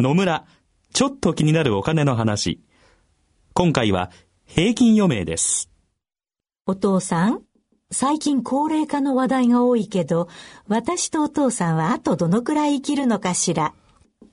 野村、ちょっと気になるお金の話。今回は平均余命です。お父さん、最近高齢化の話題が多いけど、私とお父さんはあとどのくらい生きるのかしら。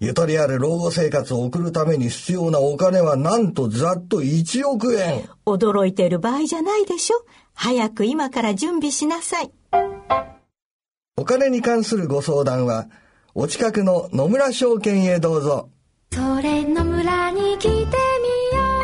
ゆとりある老後生活を送るために必要なお金はなんとざっと1億円。驚いている場合じゃないでしょ。早く今から準備しなさい。お金に関するご相談は、お近くの野村証券へどうぞ。それ野村に来てみよ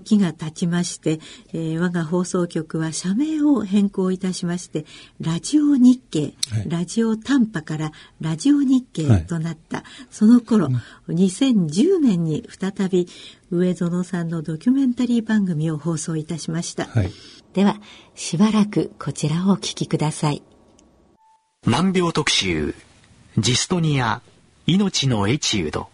時が経ちまして、えー、我が放送局は社名を変更いたしまして、ラジオ日経、はい、ラジオ短波からラジオ日経となった、はい、その頃、うん、2010年に再び上園さんのドキュメンタリー番組を放送いたしました。はい、では、しばらくこちらをお聞きください。難病特集、ジストニア、命のエチュード。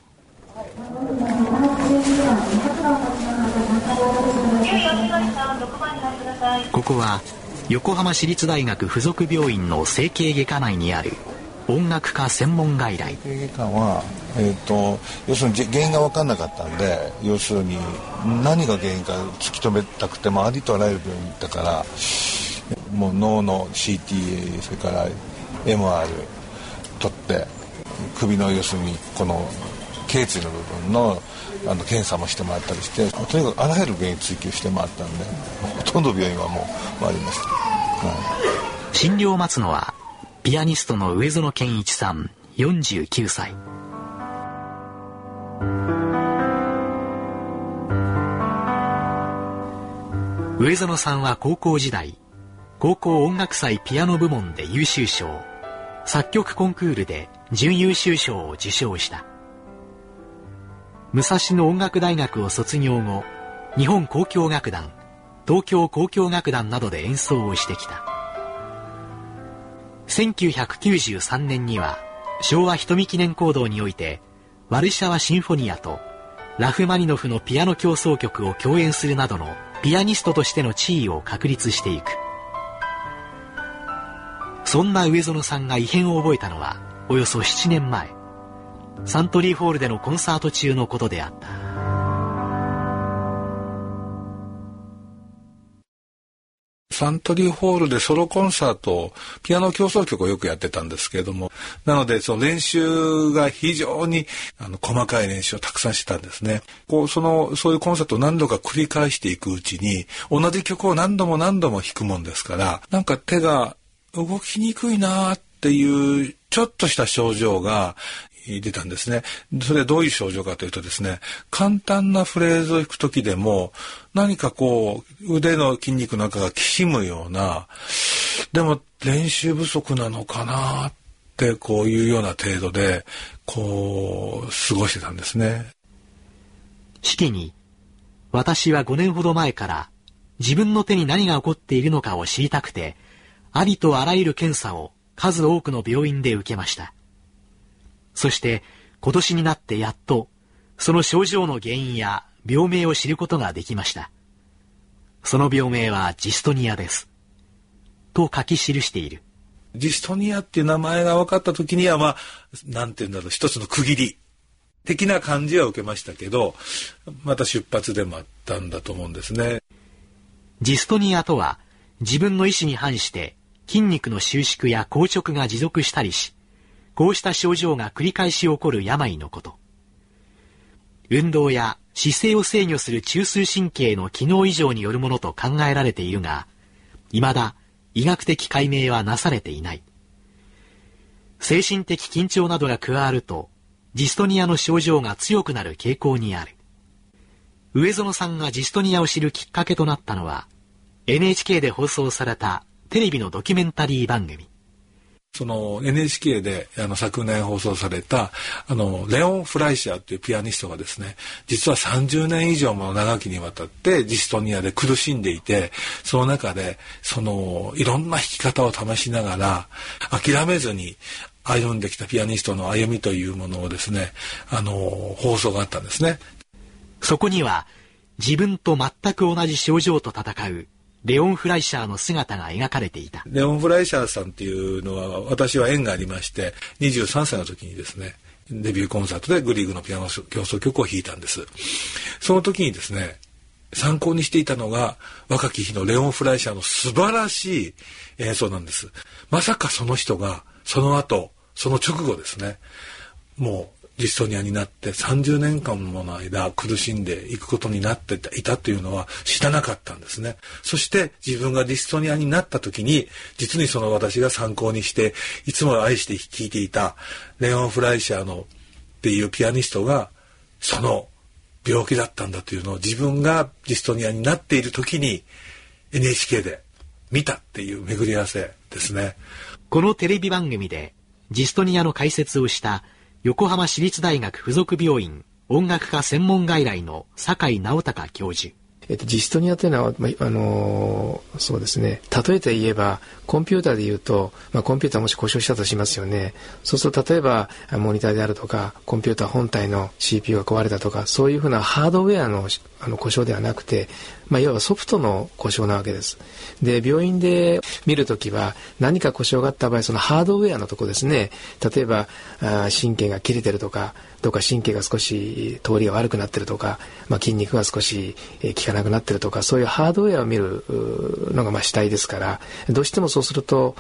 ここは横浜市立大学附属病院の整形外科内にある音楽科専門外来。整形外科は、えーと、要するに原因が分かんなかったんで要するに何が原因か突き止めたくてもありとあらゆる病院行ったからもう脳の CTA それから MR 取って首の要するにこの頸椎の部分のあの検査もしてもらったりしてとにかくあらゆる原因追求して回ったんでほとんど病院はもう回りました、はい、診療を待つのはピアニストの上園健一さん49歳。上園さんは高校時代高校音楽祭ピアノ部門で優秀賞。作曲コンクールで準優秀賞を受賞した。武蔵野音楽大学を卒業後日本交響楽団東京交響楽団などで演奏をしてきた。1993年には昭和瞳記念講堂においてワルシャワシンフォニアとラフマニノフのピアノ協奏曲を共演するなどのピアニストとしての地位を確立していく。そんな上園さんが異変を覚えたのはおよそ7年前。サントリーホールでのコンサート中のことであった。サントリーホールでソロコンサートピアノ協奏曲をよくやってたんですけれどもなのでその練習が非常にあの細かい練習をたくさんしてたんですね。こうそのそういうコンサートを何度か繰り返していくうちに同じ曲を何度も何度も弾くもんですからなんか手が動きにくいなっていうちょっとした症状が出たんですね。それはどういう症状かというとですね、簡単なフレーズを弾く時でも、何かこう、腕の筋肉なんかがきしむような、でも練習不足なのかなって、こういうような程度で、こう、過ごしてたんですね。式に、私は5年ほど前から自分の手に何が起こっているのかを知りたくて、ありとあらゆる検査を数多くの病院で受けました。そして今年になってやっとその症状の原因や病名を知ることができました。その病名はジストニアです。と書き記している。ジストニアっていう名前が分かった時にはまあ、なんて言うんだろう、一つの区切り的な感じは受けましたけど、また出発でもあったんだと思うんですね。ジストニアとは自分の意思に反して筋肉の収縮や硬直が持続したりし、こうした症状が繰り返し起こる病のこと。運動や姿勢を制御する中枢神経の機能異常によるものと考えられているが、未だ医学的解明はなされていない。精神的緊張などが加わると、ジストニアの症状が強くなる傾向にある。上園さんがジストニアを知るきっかけとなったのは、NHK で放送されたテレビのドキュメンタリー番組。その NHK であの昨年放送されたあのレオン・フライシャーっていうピアニストがですね実は30年以上も長きにわたってジストニアで苦しんでいてその中でそのいろんな弾き方を試しながら諦めずに歩んできたピアニストの歩みというものをですねあの放送があったんですね。そこには自分と全く同じ症状と戦うレオン・フライシャーの姿が描かれていた。レオン・フライシャーさんっていうのは私は縁がありまして23歳の時にですねデビューコンサートでグリーグのピアノ競争曲を弾いたんです。その時にですね参考にしていたのが若き日のレオン・フライシャーの素晴らしい演奏なんです。まさかその人がその後その直後ですねもうジストニアになって30年間もの間苦しんでいくことになっていたというのは知らなかったんですね。そして自分がディストニアになった時に実にその私が参考にしていつも愛して聴いていたレオン・フライシャーのっていうピアニストがその病気だったんだというのを自分がディストニアになっている時に NHK で見たっていう巡り合わせですね。このテレビ番組でジストニアの解説をした横浜市立大学附属病院音楽科専門外来の酒井直隆教授。えっと、ジストニアというのは、まあのー、そうですね例えて言えばコンピューターで言うと、まあ、コンピューターもし故障したとしますよねそうすると例えばモニターであるとかコンピューター本体の CPU が壊れたとかそういうふうなハードウェアのあの故障ではなくて、まあ、いわばソフトの故障なわけです。で病院で見るときは何か故障があった場合そのハードウェアのとこですね。例えばあ神経が切れてるとかどうか神経が少し通りが悪くなってるとか、まあ、筋肉が少し効かなくなってるとかそういうハードウェアを見るのがまあ主体ですからどうしてもそうすると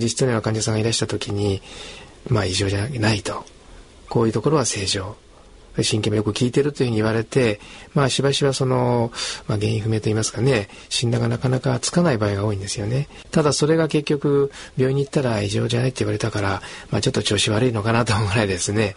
実質のような患者さんがいらした時にまあ異常じゃないと。こういうところは正常。神経もよく効いてるというふうに言われて、まあ、しばしばその、まあ、原因不明といいますかね、診断がなかなかつかない場合が多いんですよね。ただそれが結局、病院に行ったら異常じゃないって言われたから、まあ、ちょっと調子悪いのかなと思うぐらいですね、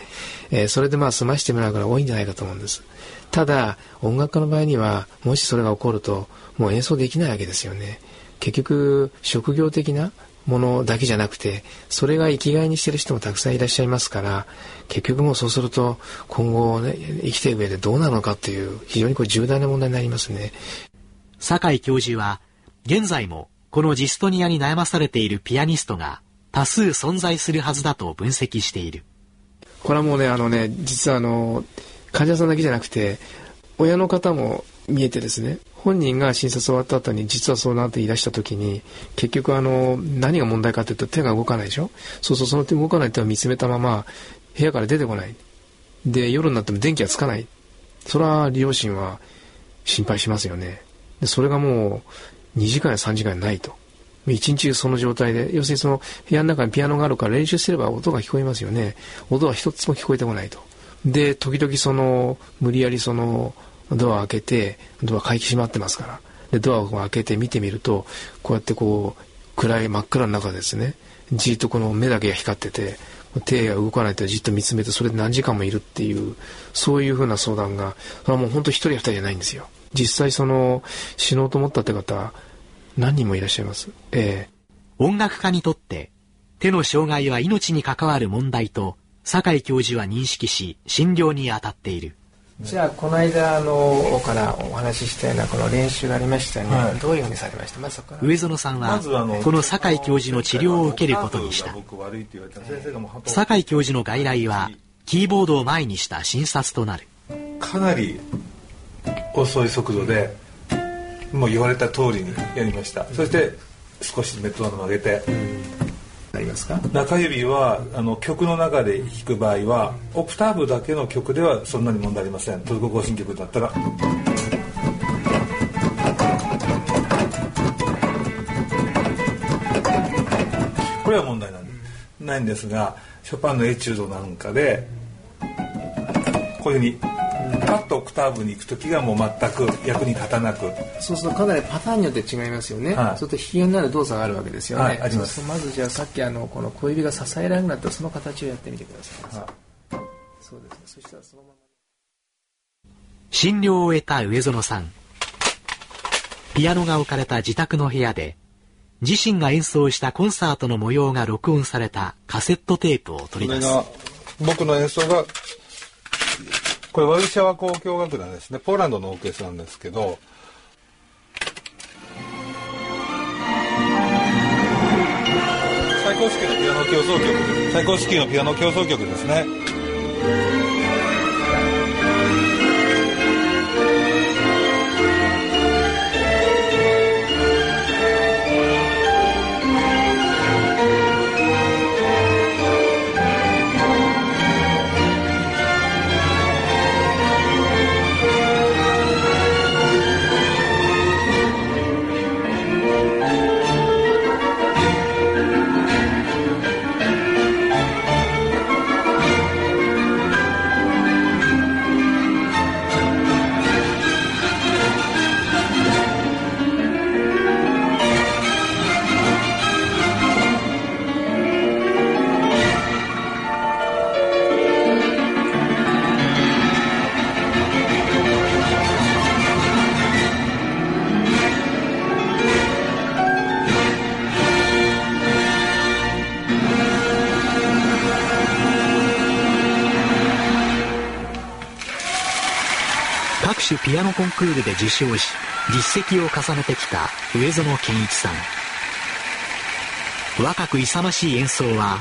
えー、それでまあ済ましてもらうから多いんじゃないかと思うんです。ただ、音楽家の場合には、もしそれが起こると、もう演奏できないわけですよね。結局、職業的なものだけじゃなくてそれが生きがいにしてる人もたくさんいらっしゃいますから結局もうそうすると今後、ね、生きていく上でどうなのかという非常にこれ重大な問題になりますね。酒井教授は現在もこのジストニアに悩まされているピアニストが多数存在するはずだと分析している。これはもうねあのね実はあの患者さんだけじゃなくて親の方も見えてですね本人が診察終わった後に実はそうなって言い出した時に結局あの何が問題かというと手が動かないでしょ？そうそうその手動かない手を見つめたまま部屋から出てこない。で夜になっても電気がつかない。それは両親は心配しますよね。でそれがもう2時間や3時間ないと。一日その状態で要するにその部屋の中にピアノがあるから練習すれば音が聞こえますよね。音は一つも聞こえてこないと。で時々その無理やりそのドア開けてドア開き閉まってますから。でドアを開けて見てみるとこうやってこう暗い真っ暗の中ですね。じっとこの目だけが光ってて手が動かないとじっと見つめてそれで何時間もいるっていうそういうふうな相談がそれはもう本当一人や二人じゃないんですよ。実際その死のうと思ったって方何人もいらっしゃいます、えー、音楽家にとって手の障害は命に関わる問題と酒井教授は認識し診療に当たっている。じゃあこの間あのからお話ししたようなこの練習がありましたね、はい、どういうふうにされました、ま、上園さんはこの酒井教授の治療を受けることにした。酒井教授の外来はキーボードを前にした診察となる。かなり遅い速度でもう言われた通りにやりました。そして少しメットを曲げて、ありますか？中指はあの曲の中で弾く場合はオクターブだけの曲ではそんなに問題ありませんトルコ行進曲だったら。これは問題なんないんですがショパンのエチュードなんかでこういうふうにパッとオクターブに行く時がもう全く役に立たなく。そうするとかなりパターンによって違いますよね、はい、そうすると引き金になる動作があるわけですよね、はい、あります。まずじゃあさっきあのこの小指が支えられなくなったその形をやってみてください、はい、そうですねそしたらそのまま診療を終えた上園さん。ピアノが置かれた自宅の部屋で自身が演奏したコンサートの模様が録音されたカセットテープを取り出す。僕の演奏が、これワルシャワ交響楽団ですね。ポーランドのオーケストラなんですけど、最高式のピアノ協奏曲最高式のピアノ協奏曲ですね。ピアノコンクールで受賞し実績を重ねてきた上園健一さん。若く勇ましい演奏は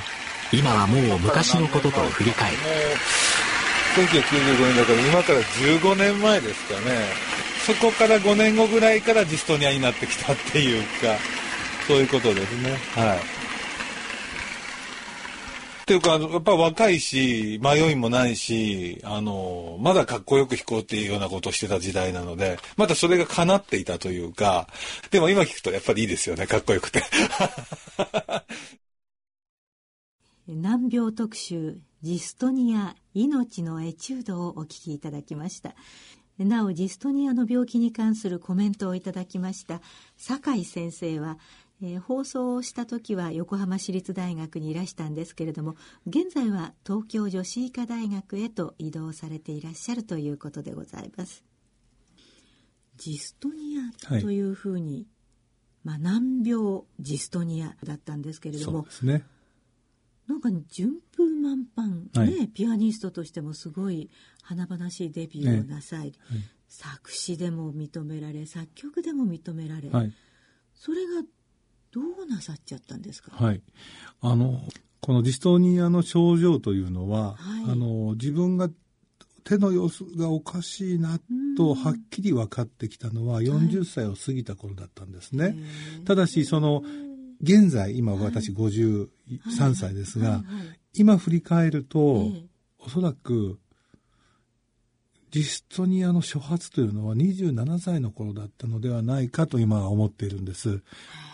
今はもう昔のことと振り返る。1995年だから今から15年前ですかね。そこから5年後ぐらいからジストニアになってきたっていうかそういうことですね。はい。ていうか、やっぱ若いし、迷いもないし、あの、まだかっこよく弾こうっていうようなことをしてた時代なので、まだそれが叶っていたというか、でも今聞くとやっぱりいいですよね、かっこよくて。難病特集、ジストニア、命のエチュードをお聞きいただきました。なお、ジストニアの病気に関するコメントをいただきました酒井先生は、えー、放送をした時は横浜市立大学にいらしたんですけれども現在は東京女子医科大学へと移動されていらっしゃるということでございます。ジストニアというふうに、はい、まあ、難病ジストニアだったんですけれども、ね、なんか順風満帆、ね、はい、ピアニストとしてもすごい華々しいデビューをなさい、ねはい、作詞でも認められ作曲でも認められ、それがどうなさっちゃったんですか？はい。あの、このディストニアの症状というのは、はい、あの、自分が手の様子がおかしいなとはっきり分かってきたのは40歳を過ぎた頃だったんですね。はい、ただし、その、現在、今私53歳ですが、今振り返ると、おそらくディストニアの初発というのは27歳の頃だったのではないかと今は思っているんです。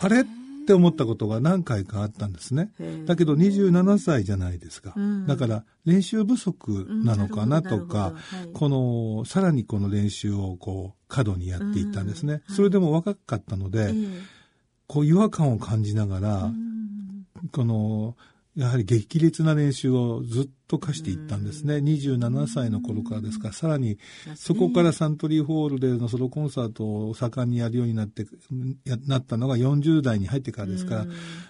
あれ？って思ったことが何回かあったんですね。だけど27歳じゃないですか。うん、だから練習不足なのかなとか、はい、この、さらにこの練習をこう、過度にやっていったんですね。うん、それでも若かったので、こう違和感を感じながら、この、やはり激烈な練習をずっと課していったんですね。27歳の頃からですから、さらにそこからサントリーホールでのソロコンサートを盛んにやるようになって、なったのが40代に入ってからですから、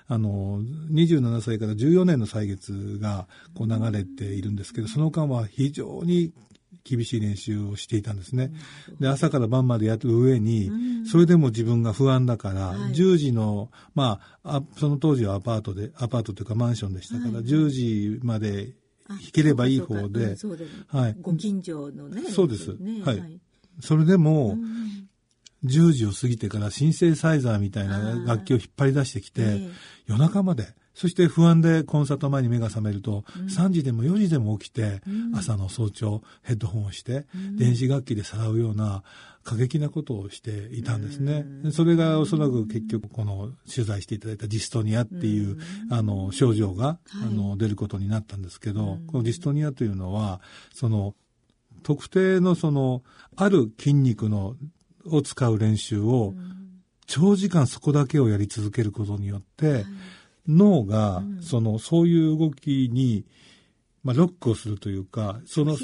あの、27歳から14年の歳月がこう流れているんですけど、その間は非常に厳しい練習をしていたんですね。で、朝から晩までやる上に、それでも自分が不安だから、10時の、まあ、その当時はアパートで、アパートというかマンションでしたから、10時まで弾ければいい方で、はい。ご近所のね。そうです。はい。それでも、10時を過ぎてからシンセサイザーみたいな楽器を引っ張り出してきて、夜中まで、そして不安でコンサート前に目が覚めると、うん、3時でも4時でも起きて、うん、朝の早朝ヘッドホンをして、うん、電子楽器でさらうような過激なことをしていたんですね。それがおそらく結局この取材していただいたディストニアっていう、あの症状が、あの出ることになったんですけど、このディストニアというのは、その特定のそのある筋肉のを使う練習を長時間そこだけをやり続けることによって、脳が、その、そういう動きに、まあ、ロックをするというか、その、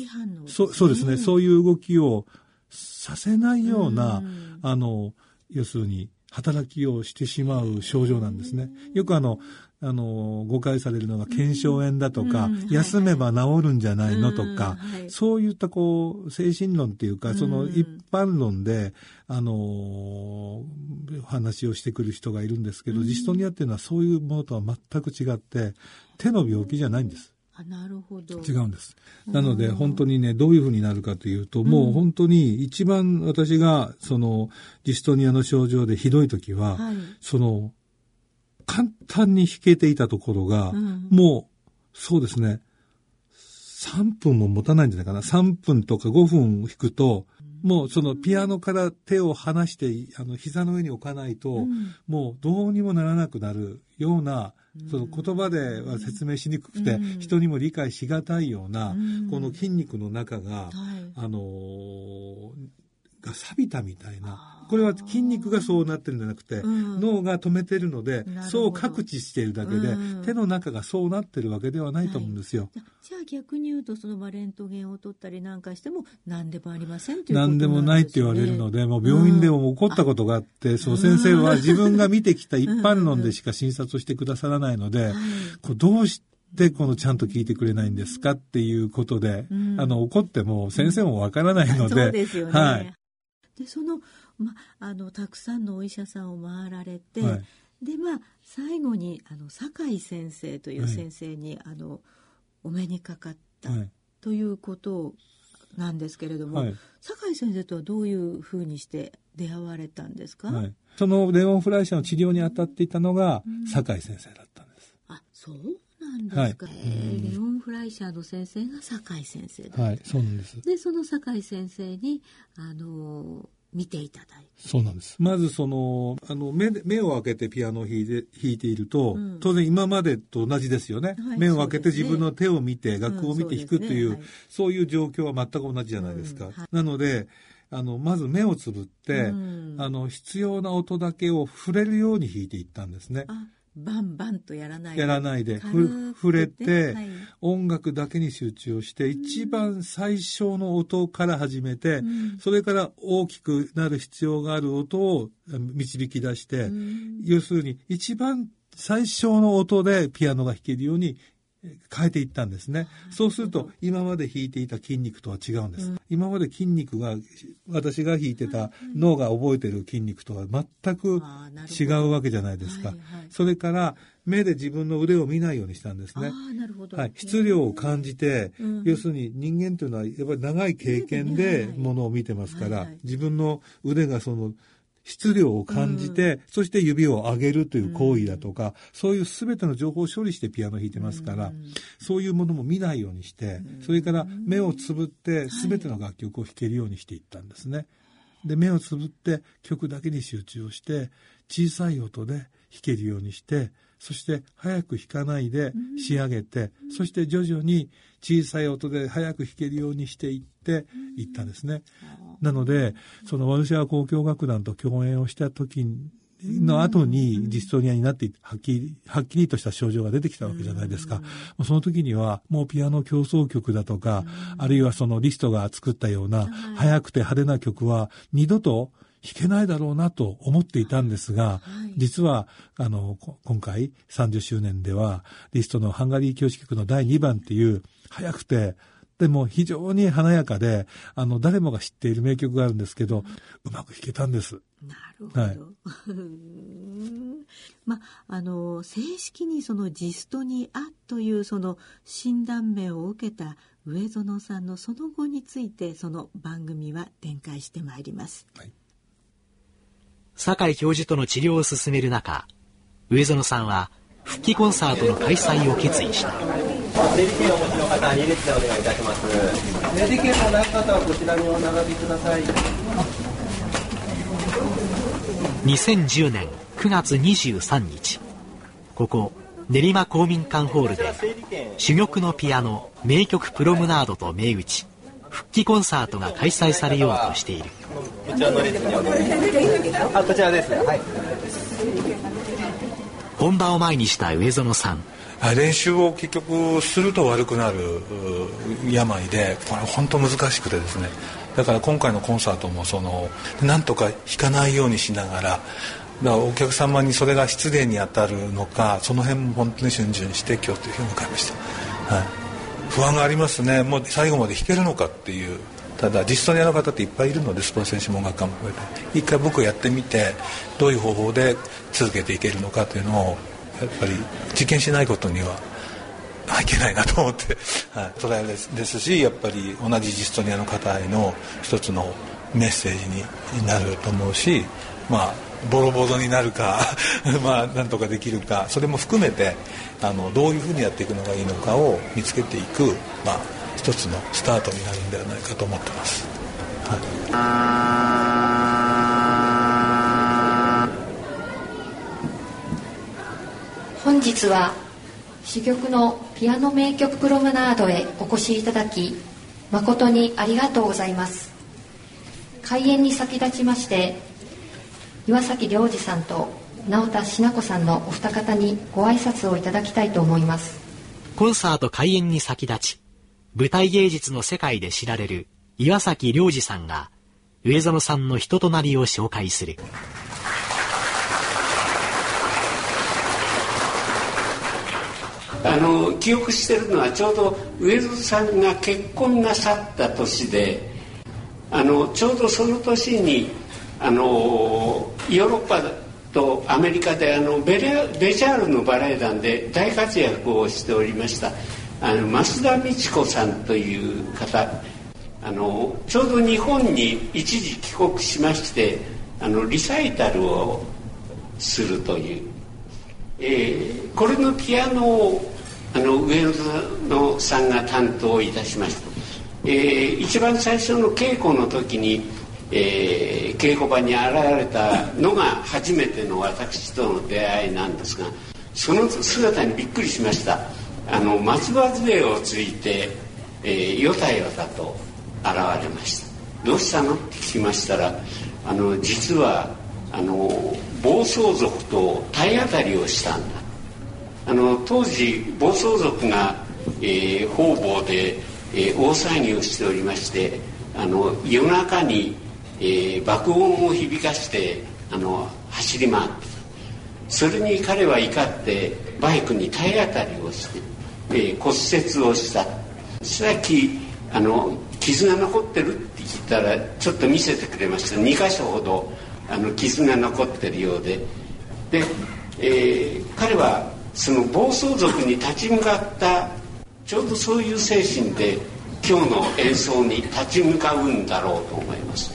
そそうですね、そういう動きをさせないような、あの、要するに、働きをしてしまう症状なんですね。よくあの、あの、誤解されるのが腱鞘炎だとか、うんうん、休めば治るんじゃないのとか、はい、そういったこう、精神論っていうか、その一般論で、あの、話をしてくる人がいるんですけど、ジストニアっていうのはそういうものとは全く違って、手の病気じゃないんです。なるほど。違うんです。なので、本当にね、どういうふうになるかというと、もう本当に一番私が、その、ジストニアの症状でひどい時は、はい、その、簡単に弾けていたところが、うん、もう、そうですね、3分も持たないんじゃないかな。3分とか5分弾くと、もうそのピアノから手を離して、あの、膝の上に置かないと、うん、もうどうにもならなくなるような、その言葉では説明しにくくて、人にも理解しがたいような、この筋肉の中が、あのが錆びたみたいな。これは筋肉がそうなってるんじゃなくて、うん、脳が止めてるので、そう覚知しているだけで、うん、手の中がそうなってるわけではないと思うんですよ。はい、じゃあ逆に言うと、そのレントゲンを取ったりなんかしても、何でもありませんということなん、ね、何でもないって言われるので、もう病院でも起こったことがあって、そう先生は 自分が見てきた一般論でしか診察をしてくださらないので、こうどうしてで、このちゃんと聞いてくれないんですかっていうことで、うん、あの、怒っても先生もわからないので、そうですよね。はい。で、その、ま、あのたくさんのお医者さんを回られて、はい、でまあ最後にあの酒井先生という先生に、はい、あのお目にかかった、ということなんですけれども、酒井先生とはどういうふうにして出会われたんですか、そのレオン・フライシャーの治療に当たっていたのが、酒井先生だったんです。あそう？なんですか、はい、レオン・フライシャーの先生が酒井先生はいそうなんですでその酒井先生にあの見ていただいて。そうなんです。まずその、あの、目、目を開けてピアノを弾いて、弾いていると、うん、当然今までと同じですよね。はい、目を開けて自分の手を見て、楽譜を見て弾くという、うんそうねはい、そういう状況は全く同じじゃないですか。うんはい、なので、あの、まず目をつぶって、あの、必要な音だけを触れるように弾いていったんですね。バンバンとやらないで。やらないで。触れて、はい、音楽だけに集中をして、一番最小の音から始めて、うん、それから大きくなる必要がある音を導き出して、うん、要するに一番最小の音でピアノが弾けるように変えていったんですね。そうすると、今まで弾いていた筋肉とは違うんです。うん、今まで筋肉が、私が弾いてた脳が覚えてる筋肉とは全く違うわけじゃないですか。それから、目で自分の腕を見ないようにしたんですね。はい。質量を感じて、うん、要するに人間というのは、やっぱり長い経験でものを見てますから、自分の腕がその、質量を感じて、うん、そして指を上げるという行為だとか、うん、そういう全ての情報を処理してピアノを弾いてますから、うん、そういうものも見ないようにして、それから目をつぶって全ての楽曲を弾けるようにしていったんですね。で、目をつぶって曲だけに集中をして、小さい音で弾けるようにして、そして早く弾かないで仕上げて、そして徐々に小さい音で早く弾けるようにしていっていったんですね。なので、そのワルシャワ交響楽団と共演をした時の後にジストニアになってはっきり、はっきりとした症状が出てきたわけじゃないですか。その時にはもうピアノ競争曲だとか、あるいはそのリストが作ったような速くて派手な曲は二度と弾けないだろうなと思っていたんですが、はい、実は、あの、今回30周年では、リストのハンガリー教師曲の第2番っていう、早くて、でも非常に華やかで、あの、誰もが知っている名曲があるんですけど、うまく弾けたんです。なるほど。はい、まあ、の、正式にそのジストニアというその診断名を受けた上園さんのその後について、その番組は展開してまいります。はい酒井教授との治療を進める中、上園さんは復帰コンサートの開催を決意した。整理券をお持ちの方、2列でお願いいたします。整理券のない方はこちらにお並びください。2010年9月23日、ここ練馬公民館ホールで珠玉のピアノ名曲プロムナードと銘打ち復帰コンサートが開催されようとしている。こちらの列にあこちらです。ねはい。本番を前にした上園さん練習を結局すると悪くなる病でこれ本当難しくてですね。だから今回のコンサートもそのなんとか弾かないようにしながらだからお客様にそれが失礼に当たるのかその辺も本当に逡巡して今日という日を迎えました、はい、不安がありますね。もう最後まで弾けるのかっていう。ただ実装にやる方っていっぱいいるのでスポーツ選手も学科も一回僕やってみてどういう方法で続けていけるのかというのをやっぱり実験しないことにはいけないなと思って、はい、捉えですしやっぱり同じジストニアの方への一つのメッセージになると思うしまあボロボロになるか まあなんとかできるかそれも含めてあのどういうふうにやっていくのがいいのかを見つけていく、まあ、一つのスタートになるんではないかと思ってます。はい、本日は珠玉のピアノ名曲プロムナードへお越しいただき誠にありがとうございます開演に先立ちまして岩崎良二さんと直田しな子さんのお二方にご挨拶をいただきたいと思いますコンサート開演に先立ち舞台芸術の世界で知られる岩崎良二さんが上園さんの人となりを紹介する。あの記憶してるのはちょうど上園さんが結婚なさった年であのちょうどその年にあのヨーロッパとアメリカであのベレベジャールのバレエ団で大活躍をしておりましたあの増田美智子さんという方あのちょうど日本に一時帰国しましてあのリサイタルをするという、えー、これのピアノをあの上野さんが担当いたしました、えー、一番最初の稽古の時に、えー、稽古場に現れたのが初めての私との出会いなんですがその姿にびっくりしました。あの松葉杖をついて、えー、よたよたと現れました。どうしたの？って聞きましたらあの実はあの暴走族と体当たりをしたんだ。あの当時暴走族が、えー、方々で、えー、大騒ぎをしておりましてあの夜中に、えー、爆音を響かしてあの走り回ってそれに彼は怒ってバイクに体当たりをしてえー、骨折をした。さっきあの傷が残ってるって聞いたらちょっと見せてくれました。2箇所ほどあの傷が残ってるようで。で、えー、彼はその暴走族に立ち向かったちょうどそういう精神で今日の演奏に立ち向かうんだろうと思います、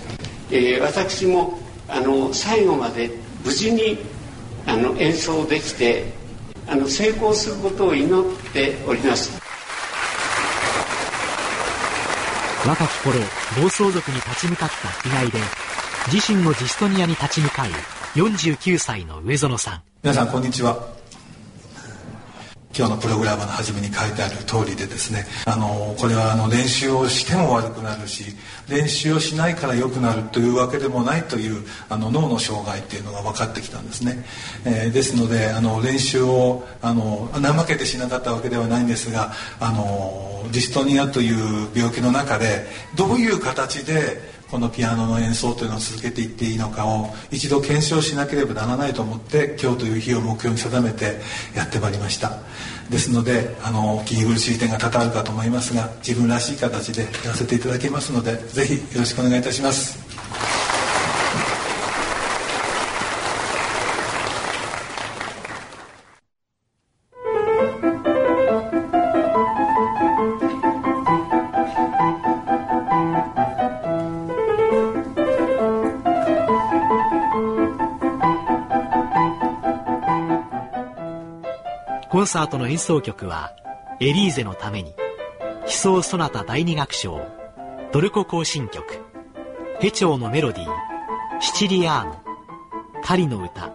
えー、私もあの最後まで無事にあの演奏できてあの成功することを祈っております。若き頃暴走族に立ち向かった被害で自身のジストニアに立ち向かう49歳の上園さん。皆さんこんにちは今日のプログラムの初めに書いてある通りでですねあのこれはあの練習をしても悪くなるし練習をしないから良くなるというわけでもないというあの脳の障害っていうのが分かってきたんですね、えー、ですのであの練習をあの怠けてしなかったわけではないんですがあのジストニアという病気の中でどういう形でこのピアノの演奏というのを続けていっていいのかを一度検証しなければならないと思って今日という日を目標に定めてやってまいりました。ですのであの気苦しい点が多々あるかと思いますが自分らしい形でやらせていただきますのでぜひよろしくお願いいたします。ンサートの演奏曲はエリーゼのために悲壮ソナタ第二楽章トルコ行進曲ヘチョウのメロディーシチリアーノ狩りの歌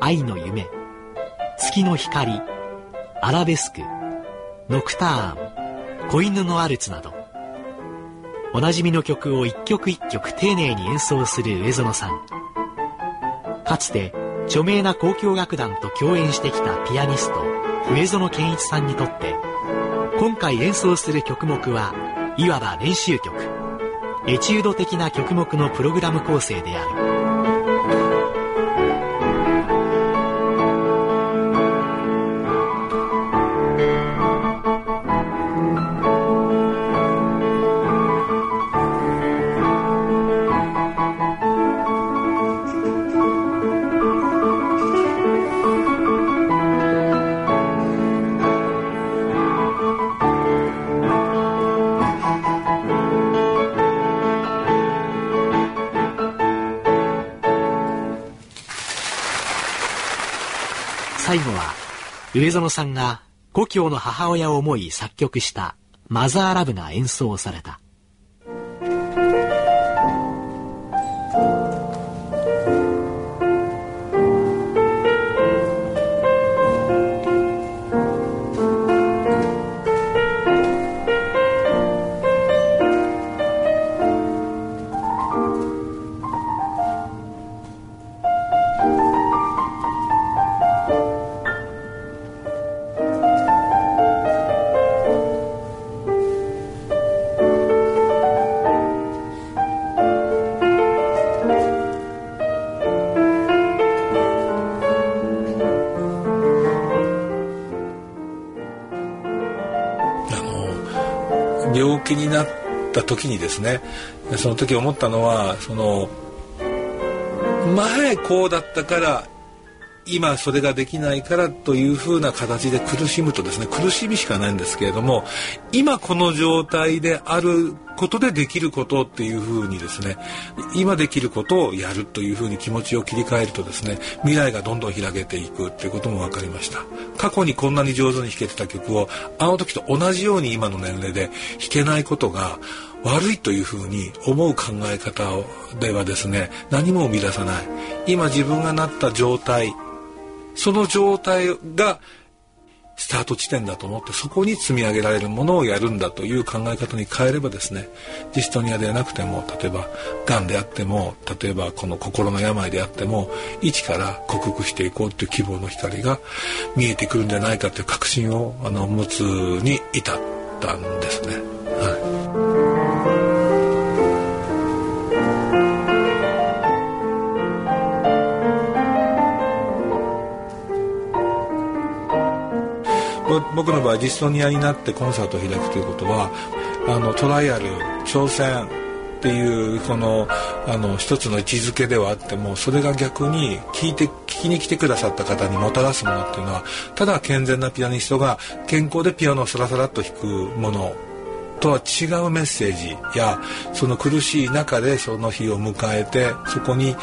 愛の夢月の光アラベスクノクターン子犬のアルツなどおなじみの曲を一曲一曲丁寧に演奏する上園さん。かつて著名な交響楽団と共演してきたピアニスト上園健一さんにとって今回演奏する曲目はいわば練習曲。エチュード的な曲目のプログラム構成である。園さんが故郷の母親を思い作曲したマザーラブが演奏された。にですねその時思ったのはその前こうだったから今それができないからというふうな形で苦しむとですね苦しみしかないんですけれども今この状態であることでできることっていうふうにですね今できることをやるというふうに気持ちを切り替えるとですね未来がどんどん開けていくっていうことも分かりました。過去にこんなに上手に弾けてた曲をあの時と同じように今の年齢で弾けないことが悪いというふうに思う考え方ではですね何も生み出さない。今自分がなった状態その状態がスタート地点だと思ってそこに積み上げられるものをやるんだという考え方に変えればですねジストニアではなくても例えばがんであっても例えばこの心の病であっても一から克服していこうという希望の光が見えてくるんじゃないかという確信をあの持つに至ったんですね。はい僕の場合ジストニアになってコンサートを開くということはあのトライアル挑戦っていうこのあの一つの位置づけではあってもそれが逆に聞いて聞きに来てくださった方にもたらすものっていうのはただ健全なピアニストが健康でピアノをスラスラっと弾くものとは違うメッセージやその苦しい中でその日を迎えてそこに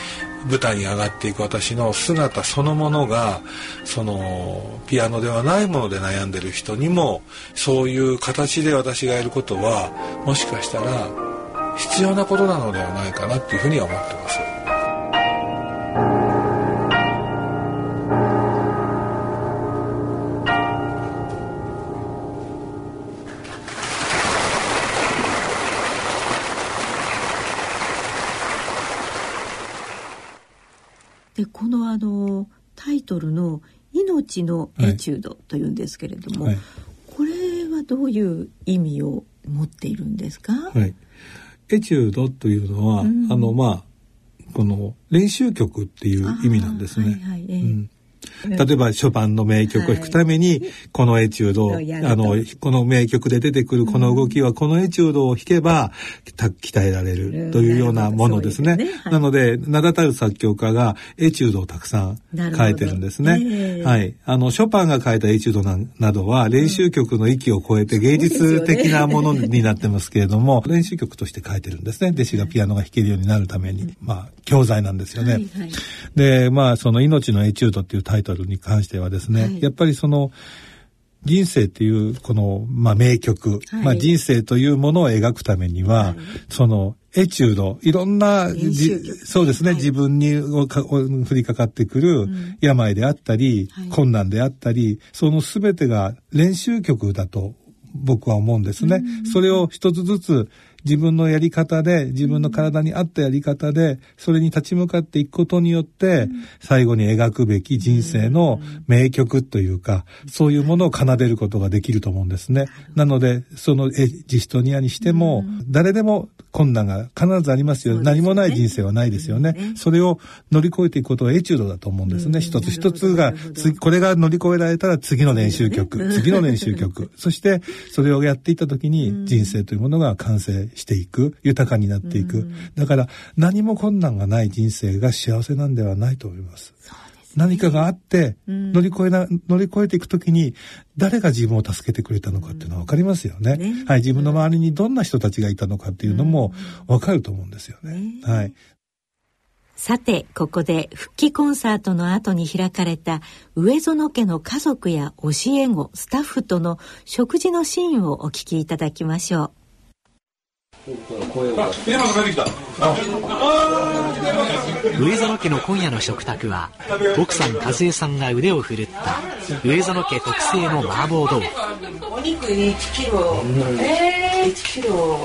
舞台に上がっていく私の姿そのものがそのピアノではないもので悩んでる人にもそういう形で私がやることはもしかしたら必要なことなのではないかなっていうふうには思ってます。でこのあのタイトルの「命のエチュード」というんですけれども、はい、これはどういう意味を持っているんですか、はい、エチュードというのは、うん、あのまあこの練習曲っていう意味なんですね。はいはい。えーうん例えばショパンの名曲を弾くために、このエチュード、はい、あの、この名曲で出てくるこの動きは、このエチュードを弾けば、鍛えられるというようなものですね。なね。はい、なので、名だたる作曲家がエチュードをたくさん書いてるんですね。え。ー、はい。あの、ショパンが書いたエチュードななどは、練習曲の域を超えて芸術的なものになってますけれども、練習曲として書いてるんですね。弟子がピアノが弾けるようになるために。まあ、教材なんですよね。はいはい、で、まあ、その命のエチュードっていうタイトルに関してはですね、はい、やっぱりその、人生っていうこの、まあ、名曲、はい、まあ、人生というものを描くためには、はい、そのエチュードいろんなそうですね、はい、自分に降りかかってくる病であったり、うん、困難であったりその全てが練習曲だと僕は思うんですね。うん、それを一つずつ自分のやり方で、自分の体に合ったやり方で、それに立ち向かっていくことによって、最後に描くべき人生の名曲というか、そういうものを奏でることができると思うんですね。なので、そのエジストニアにしても、誰でも困難が必ずありますよ。ね、何もない人生はないですよね。それを乗り越えていくことがエチュードだと思うんですね。一つ一つが、これが乗り越えられたら次の練習曲、次の練習曲。そして、それをやっていった時に人生というものが完成していく、豊かになっていく。だから何も困難がない人生が幸せなんではないと思います。何かがあって、乗り越えな、乗り越えていくときに、誰が自分を助けてくれたのかっていうのは分かりますよね。ねはい、自分の周りにどんな人たちがいたのかっていうのも分かると思うですよね。はい。さてここで復帰コンサートの後に開かれた上園家の家族や教え子スタッフとの食事のシーンをお聞きいただきましょう上園家の今夜の食卓は奥さん和江さんが腕を振るった上園家特製の麻婆豆腐。お肉1キロ、えー、1キロ。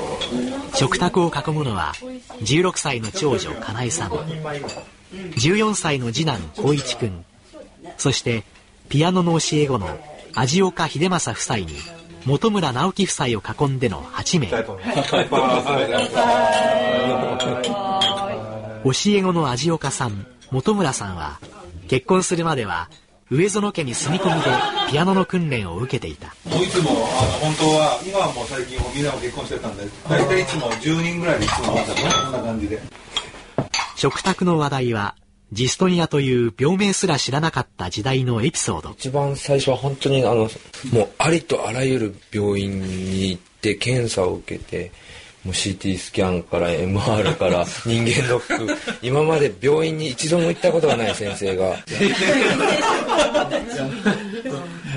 食卓を囲むのは16歳の長女かなえさん14歳の次男光一君そしてピアノの教え子の味岡秀正夫妻に本村直樹夫妻を囲んでの8名。教え子の味岡さん本村さんは結婚するまでは上園家に住み込みでピアノの訓練を受けていた。もういつもあの本当は今はもう最近みんなも結婚してたんで大体いつも10人ぐらいでいつもこんな感じで。食卓の話題はジストニアという病名すら知らなかった時代のエピソード。一番最初は本当にあのもうありとあらゆる病院に行って検査を受けてもう CT スキャンから MR から 人間ドック。今まで病院に一度も行ったことがない先生が。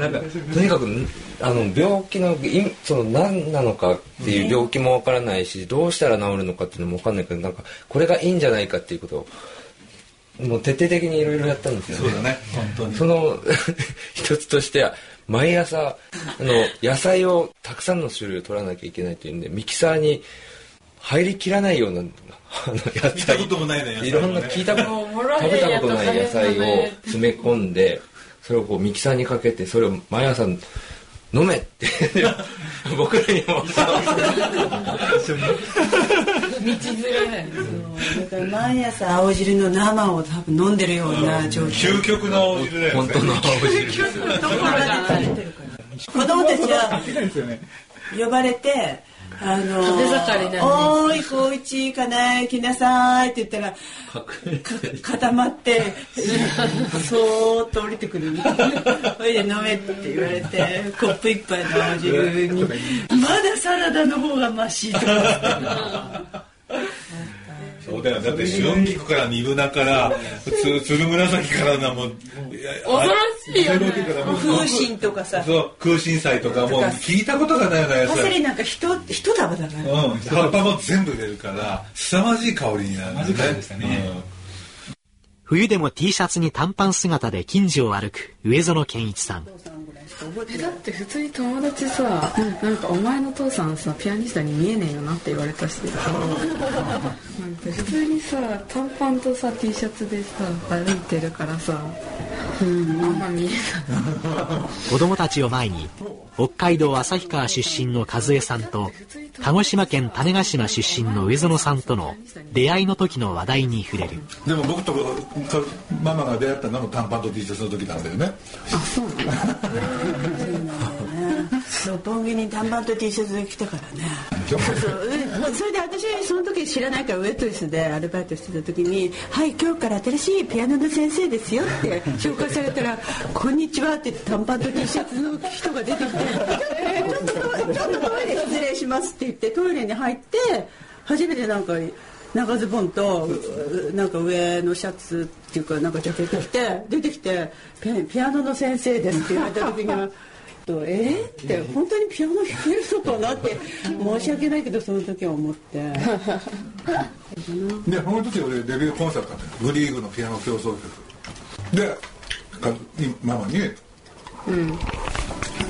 なんかとにかくあの病気のその何なのかっていう病気もわからないしどうしたら治るのかっていうのもわかんないけどなんかこれがいいんじゃないかっていうことをもう徹底的にいろいろやったんですよね。そうだね。本当に。その 一つとしては毎朝あの野菜をたくさんの種類を取らなきゃいけないというんでミキサーに入りきらないようなあの野菜。見たこともないねいろんな聞いたこと食べたことない野菜を詰め込んでそれをこうミキサーにかけてそれを毎朝飲めって。僕らにも。道連れ。だから毎朝青汁の生を多分飲んでるような状況。究極の青汁だよね。本当の青汁。ですよ子供たちは 呼ばれてあの食べ盛りなのにおーい光一かなえ来なさいって言ったらか固まってそーっと降りてくる。それで飲めって言われてコップ一杯の青汁に。まだサラダの方がマシと。かそうだよ。だって春菊から二分菜からつ鶴紫からなもう恐ろしいよね。風神とかさ。そう空心菜とかもう聞いたことがないような野パセリ菜なんか一一束だから。うん、葉っぱも全部入れるから凄まじい香りになるんですね冬でも T シャツに短パン姿で近所を歩く上園健一さんえだって普通に友達さ、なんかお前の父さんさピアニストに見えねえよなって言われたしさ。なんか普通にさ短パンとさ T シャツでさ歩いてるからさ、うん、あんま見えない。子供たちを前に北海道旭川出身の和江さんと鹿児島県種子島出身の上園さんとの出会いの時の話題に触れる。でも僕とかママが出会ったのも短パンと T シャツの時なんだよね六本木に短パンと T シャツで来たからねそれで私その時知らないからウェットレスでアルバイトしてた時に「はい今日から新しいピアノの先生ですよ」って紹介されたら「こんにちは」って短パンと T シャツの人が出てきて「ちょっとちょっとトイレ失礼します」って言ってトイレに入って初めてなんか長ズボンとなんか上のシャツっていうかなんかジャケット着て出てきてピ「ピアノの先生です」って言われた時には。とえー、って本当にピアノ弾けるのかなって申し訳ないけどその時は思って。でその時俺デビューコンサートだった。のグリーグのピアノ協奏曲。でかママにうん。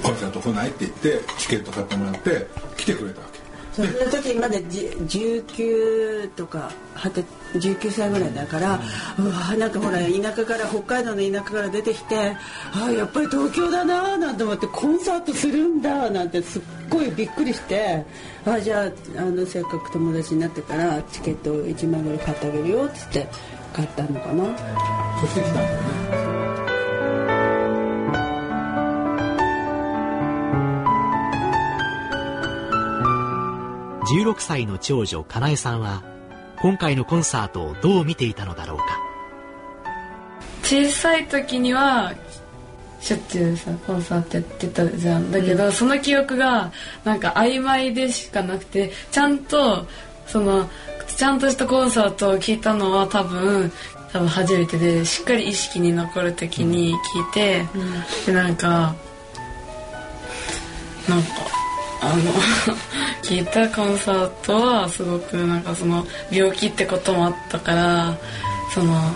コンサート来ないって言ってチケット買ってもらって来てくれたわけ。その時まだじ19とかはて19歳ぐらいだからうわなんかほら田舎から北海道の田舎から出てきてあやっぱり東京だななんて思ってコンサートするんだなんてすっごいびっくりしてあじゃああのせっかく友達になってからチケット1枚ぐらい買ってあげるよっつって買ったのかな。そして来たんだよね16歳の長女かなえさんは今回のコンサートをどう見ていたのだろうか。小さい時にはしょっちゅうさコンサートやってたじゃん。だけど、その記憶がなんか曖昧でしかなくてちゃんとそのちゃんとしたコンサートを聞いたのは多分多分初めてでしっかり意識に残る時に聞いて、うん、でなんかなんかあの 聞いたコンサートはすごくなんかその病気ってこともあったからその弾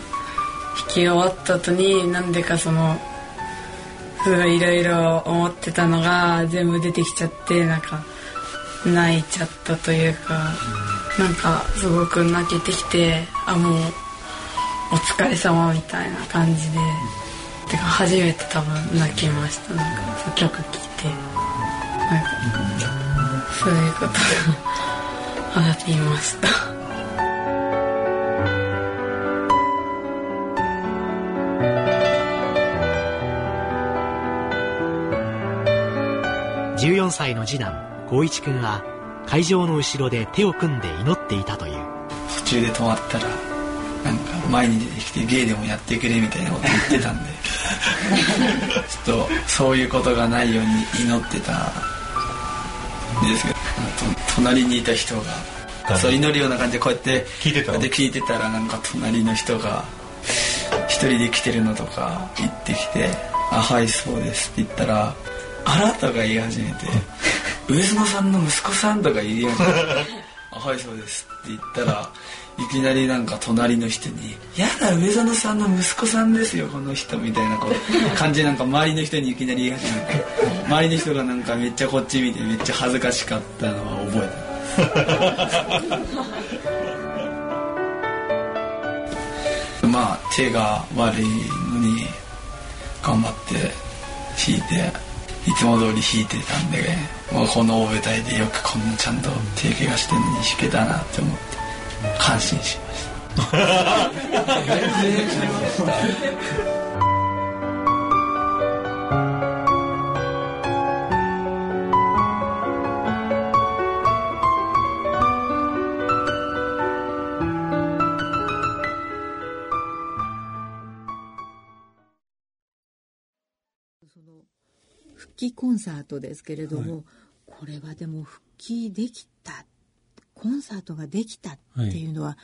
き終わった後になんでかそのすごいいろいろ思ってたのが全部出てきちゃってなんか泣いちゃったというか、なんかすごく泣けてきてあもうお疲れ様みたいな感じで、てか初めて多分泣きましたなんか曲聴いてそういうことがありました。14歳の次男光一君は会場の後ろで手を組んで祈っていたという。途中で止まったらなんか前に出てきて芸でもやってくれみたいなこと言ってたんで。ちょっとそういうことがないように祈ってたんですけど。隣にいた人がそう祈るような感じでこうやって聞いてたで聞いてたらなんか隣の人が一人で来てるのとか言ってきて「あはいそうです」って言ったらあなたが言い始めて 上園さんの息子さんとか言い始めてあはいそうですって言ったらいきなりなんか隣の人に「やだ上園さんの息子さんですよこの人」みたいなこう感じなんか周りの人にいきなり言い始めて周りの人がなんかめっちゃこっち見てめっちゃ恥ずかしかったのは覚えてま あ手が悪いのに頑張って弾いていつも通り弾いてたんで、もうこの大舞台でよくこんなちゃんと手怪我してんのに弾けたなって思って感心しました。帰コンサートですけれども、はい、これはでも復帰できたコンサートができたっていうのは、はい。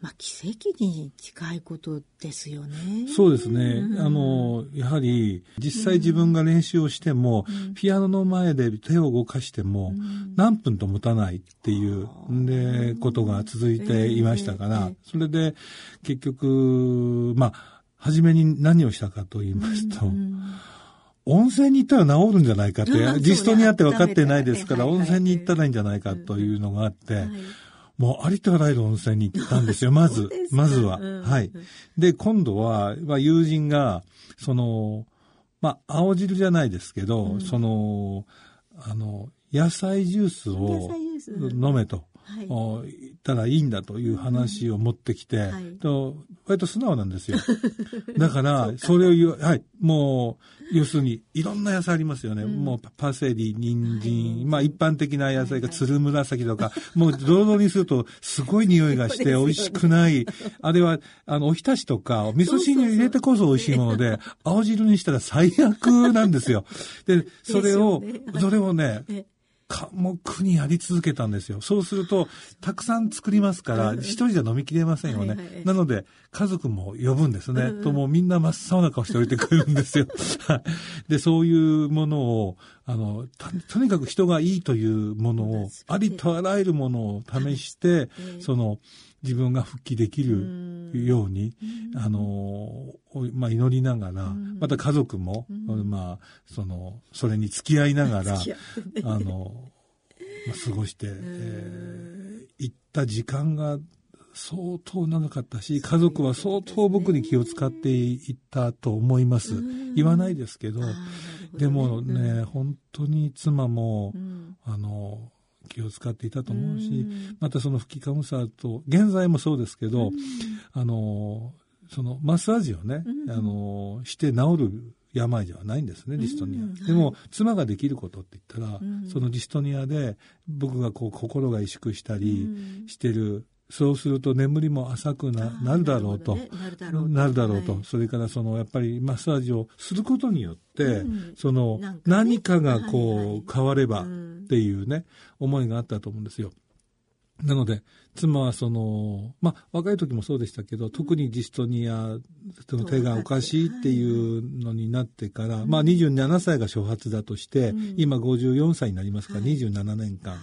まあ、奇跡に近いことですよね。そうですね。うん、あの、やはり、実際自分が練習をしても、うん、ピアノの前で手を動かしても、何分と持たないっていう、で、ことが続いていましたから、それで、結局、まあ、初めに何をしたかと言いますと、温泉に行ったら治るんじゃないかって、ジストニアって分かってないですから、温泉に行ったらいいんじゃないかというのがあって、もうありとあらゆる温泉に行ったんですよ、まず。まずは。はい。で、今度は、まあ、友人が、その、まあ、青汁じゃないですけど、その、あの、野菜ジュースを飲めと。はい、言ったらいいんだという話を持ってきて、はい、と割と素直なんですよ。だから、それを言う、はい、もう、要するに、いろんな野菜ありますよね。うん、もう、パセリ、人参、はい、まあ、一般的な野菜が、つるむらさきとか、もう、ドロドロにすると、すごい匂いがして、美味しくない。あれは、あの、おひたしとか、味噌汁に入れてこそ美味しいもので、青汁にしたら最悪なんですよ。で、それを、それをね、科目にやり続けたんですよ。そうすると、たくさん作りますから、一人じゃ飲みきれませんよね。はいはい、なので、家族も呼ぶんですね。と、もうみんな真っ青な顔しておいてくるんですよ。で、そういうものを、あのと、にかく人がいいというものを、ありとあらゆるものを試して、その、自分が復帰できるように、うあの、まあ、祈りながら、また家族も、まあ、その、それに付き合いながら、あの、まあ、過ごして、えー、行った時間が相当長かったし、家族は相当僕に気を使っていったと思います。言わないですけど、でもね、本当に妻も、あの、気を使っていたと思うし、またその吹きカムサート、現在もそうですけど、あの、そのマッサージをね、あの、して治る病ではないんですね、ディストニア。でも、妻ができることって言ったら、そのディストニアで僕がこう心が萎縮したりしてるそうすると眠りも浅くななるだろうと、なるだろうと、それからそのやっぱりマッサージをすることによって、その何かがこう変わればっていうね、思いがあったと思うんですよ。なので、妻はその、まあ、若い時もそうでしたけど、特にジストニア、その手がおかしいっていうのになってから、まあ、27歳が初発だとして、今54歳になりますから、27年間。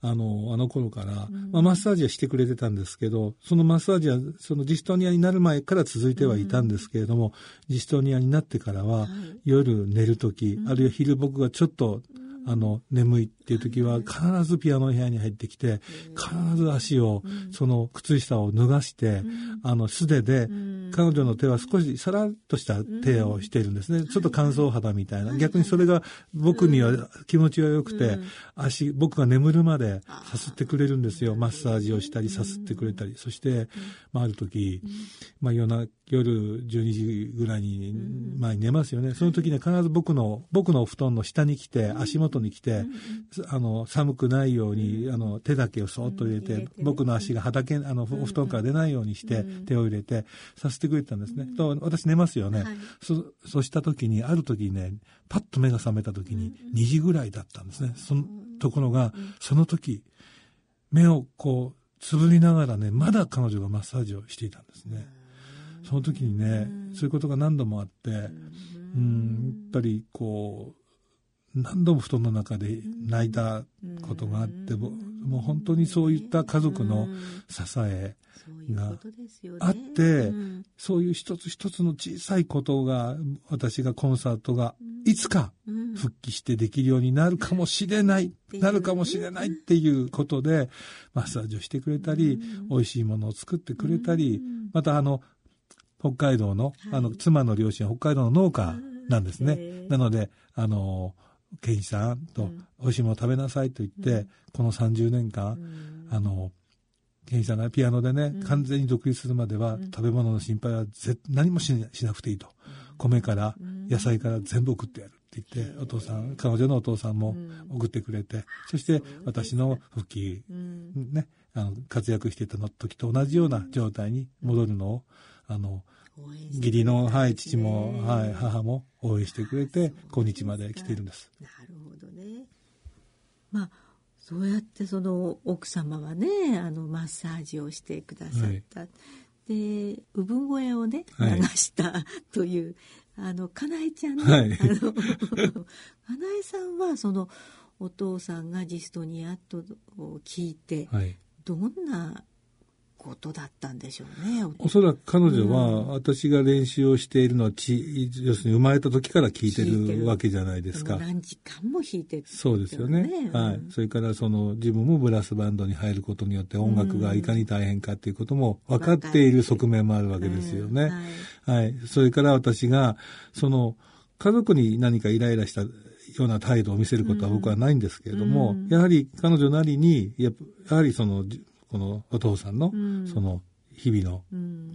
あの、あの頃から、まあ、マッサージはしてくれてたんですけど、そのマッサージは、そのジストニアになる前から続いてはいたんですけれども、ジストニアになってからは、夜寝るとき、あるいは昼僕がちょっと、あの、眠いっていう時は、必ずピアノの部屋に入ってきて、必ず足を、その靴下を脱がして、あの、素手で、彼女の手は少しさらっとした手をしているんですね。ちょっと乾燥肌みたいな。逆にそれが僕には気持ちが良くて、足、僕が眠るまでさすってくれるんですよ。マッサージをしたり、さすってくれたり。そして、まあ、ある時、まあ、夜な、夜12時ぐらいに、前に寝ますよね。その時に必ず僕の、僕の布団の下に来て、足元に来て、あの、寒くないように、あの、手だけをそっと入れて、僕の足が畑、あの、お布団から出ないようにして、手を入れて、させてくれてたんですね。と、私寝ますよね。そ、そうした時に、ある時にね、パッと目が覚めた時に、2時ぐらいだったんですね。その、ところが、その時、目をこう、つぶりながらね、まだ彼女がマッサージをしていたんですね。その時にね、そういうことが何度もあって、うん、やっぱりこう、何度も布団の中で泣いたことがあって、もう本当にそういった家族の支えがあって、そういう一つ一つの小さいことが、私がコンサートがいつか復帰してできるようになるかもしれない、なるかもしれないっていうことで、マッサージをしてくれたり、美味しいものを作ってくれたり、またあの、北海道の、あの、妻の両親は北海道の農家なんですね。なので、あの、ケンさんと、美味しいもの食べなさいと言って、この30年間、あの、ケンさんがピアノでね、完全に独立するまでは、食べ物の心配は何もしなくていいと。米から野菜から全部送ってやるって言って、お父さん、彼女のお父さんも送ってくれて、そして私の復帰、ね、あの、活躍してたの時と同じような状態に戻るのを、あの、義理の、はい、父も、はい、母も応援してくれて、今日まで来ているんです。なるほどね。まあ、そうやってその奥様はね、あの、マッサージをしてくださった。はいで、産声をね、流したという、はい、あの、かなえちゃんね、はい、あの、かなえさんは、その、お父さんがジストニアとを聞いて、はい、どんなことだったんでしょうね。おそらく彼女は、私が練習をしているのはち、要するに生まれた時から聞いてるわけじゃないですか。何時間も弾いてる、ね、そうですよね。はい。それからその自分もブラスバンドに入ることによって音楽がいかに大変かっていうことも分かっている側面もあるわけですよね。はい。それから私が、その、家族に何かイライラしたような態度を見せることは僕はないんですけれども、やはり彼女なりに、ややはりその、このお父さんの、その、日々の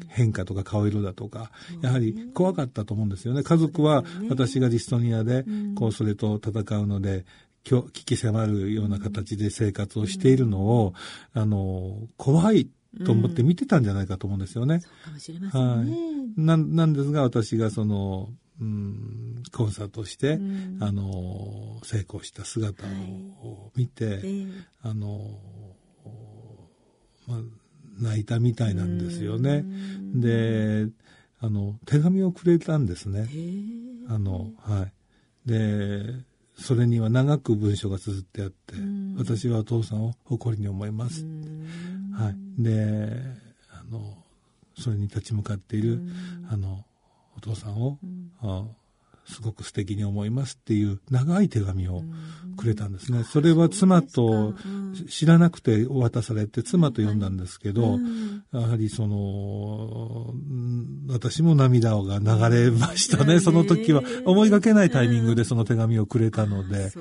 変化とか顔色だとか、やはり怖かったと思うんですよね。家族は私がディストニアで、こう、それと戦うので、危機迫るような形で生活をしているのを、あの、怖いと思って見てたんじゃないかと思うんですよね。かもしれませんね。はい。ななんですが、私がその、うん、コンサートして、あの、成功した姿を見て、はいえ。ー、あの、まあ、泣いたみたいなんですよね。で、あの、手紙をくれたんですね。あの、はい。で、それには長く文章が綴ってあって、私はお父さんを誇りに思います。はい。で、あの、それに立ち向かっている、あの、お父さんを、あすごく素敵に思いますっていう長い手紙をくれたんですね。それは妻と知らなくて渡されて妻と読んだんですけど、やはりその、私も涙が流れましたね、その時は。思いがけないタイミングでその手紙をくれたので。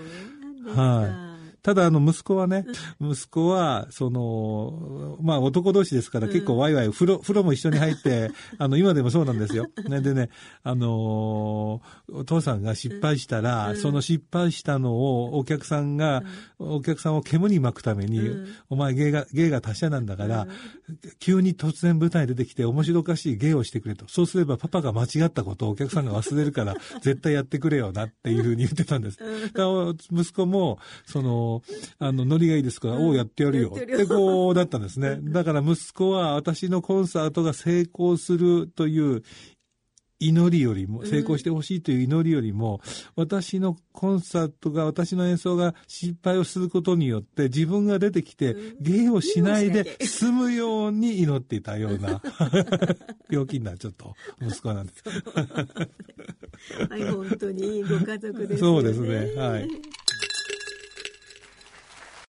はい。ただ、あの、息子はね、息子は、その、まあ、男同士ですから結構ワイワイ、風呂、風呂も一緒に入って、あの、今でもそうなんですよ。ね、でね、あのお父さんが失敗したら、その失敗したのをお客さんが、お客さんを煙に巻くために、お前芸が、芸が達者なんだから、急に突然舞台に出てきて面白おかしい芸をしてくれと。そうすればパパが間違ったことをお客さんが忘れるから、絶対やってくれよなっていうふうに言ってたんです。息子も、その、の、あの、ノリがいいですか？ら、おう、やってやるよ。ってこう、だったんですね。だから息子は私のコンサートが成功するという祈りよりも、成功してほしいという祈りよりも、うん、私のコンサートが、私の演奏が失敗をすることによって、自分が出てきて、芸をしないで済むように祈っていたような、病気になっちゃった息子なんです。はい、本当にいいご家族です、ね、そうですね、はい。